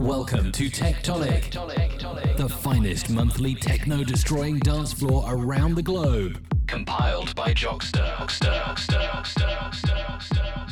Welcome to TechTonic, the finest monthly techno destroying dance floor around the globe. Compiled by Jockster. Jockster, Jockster, Jockster, Jockster,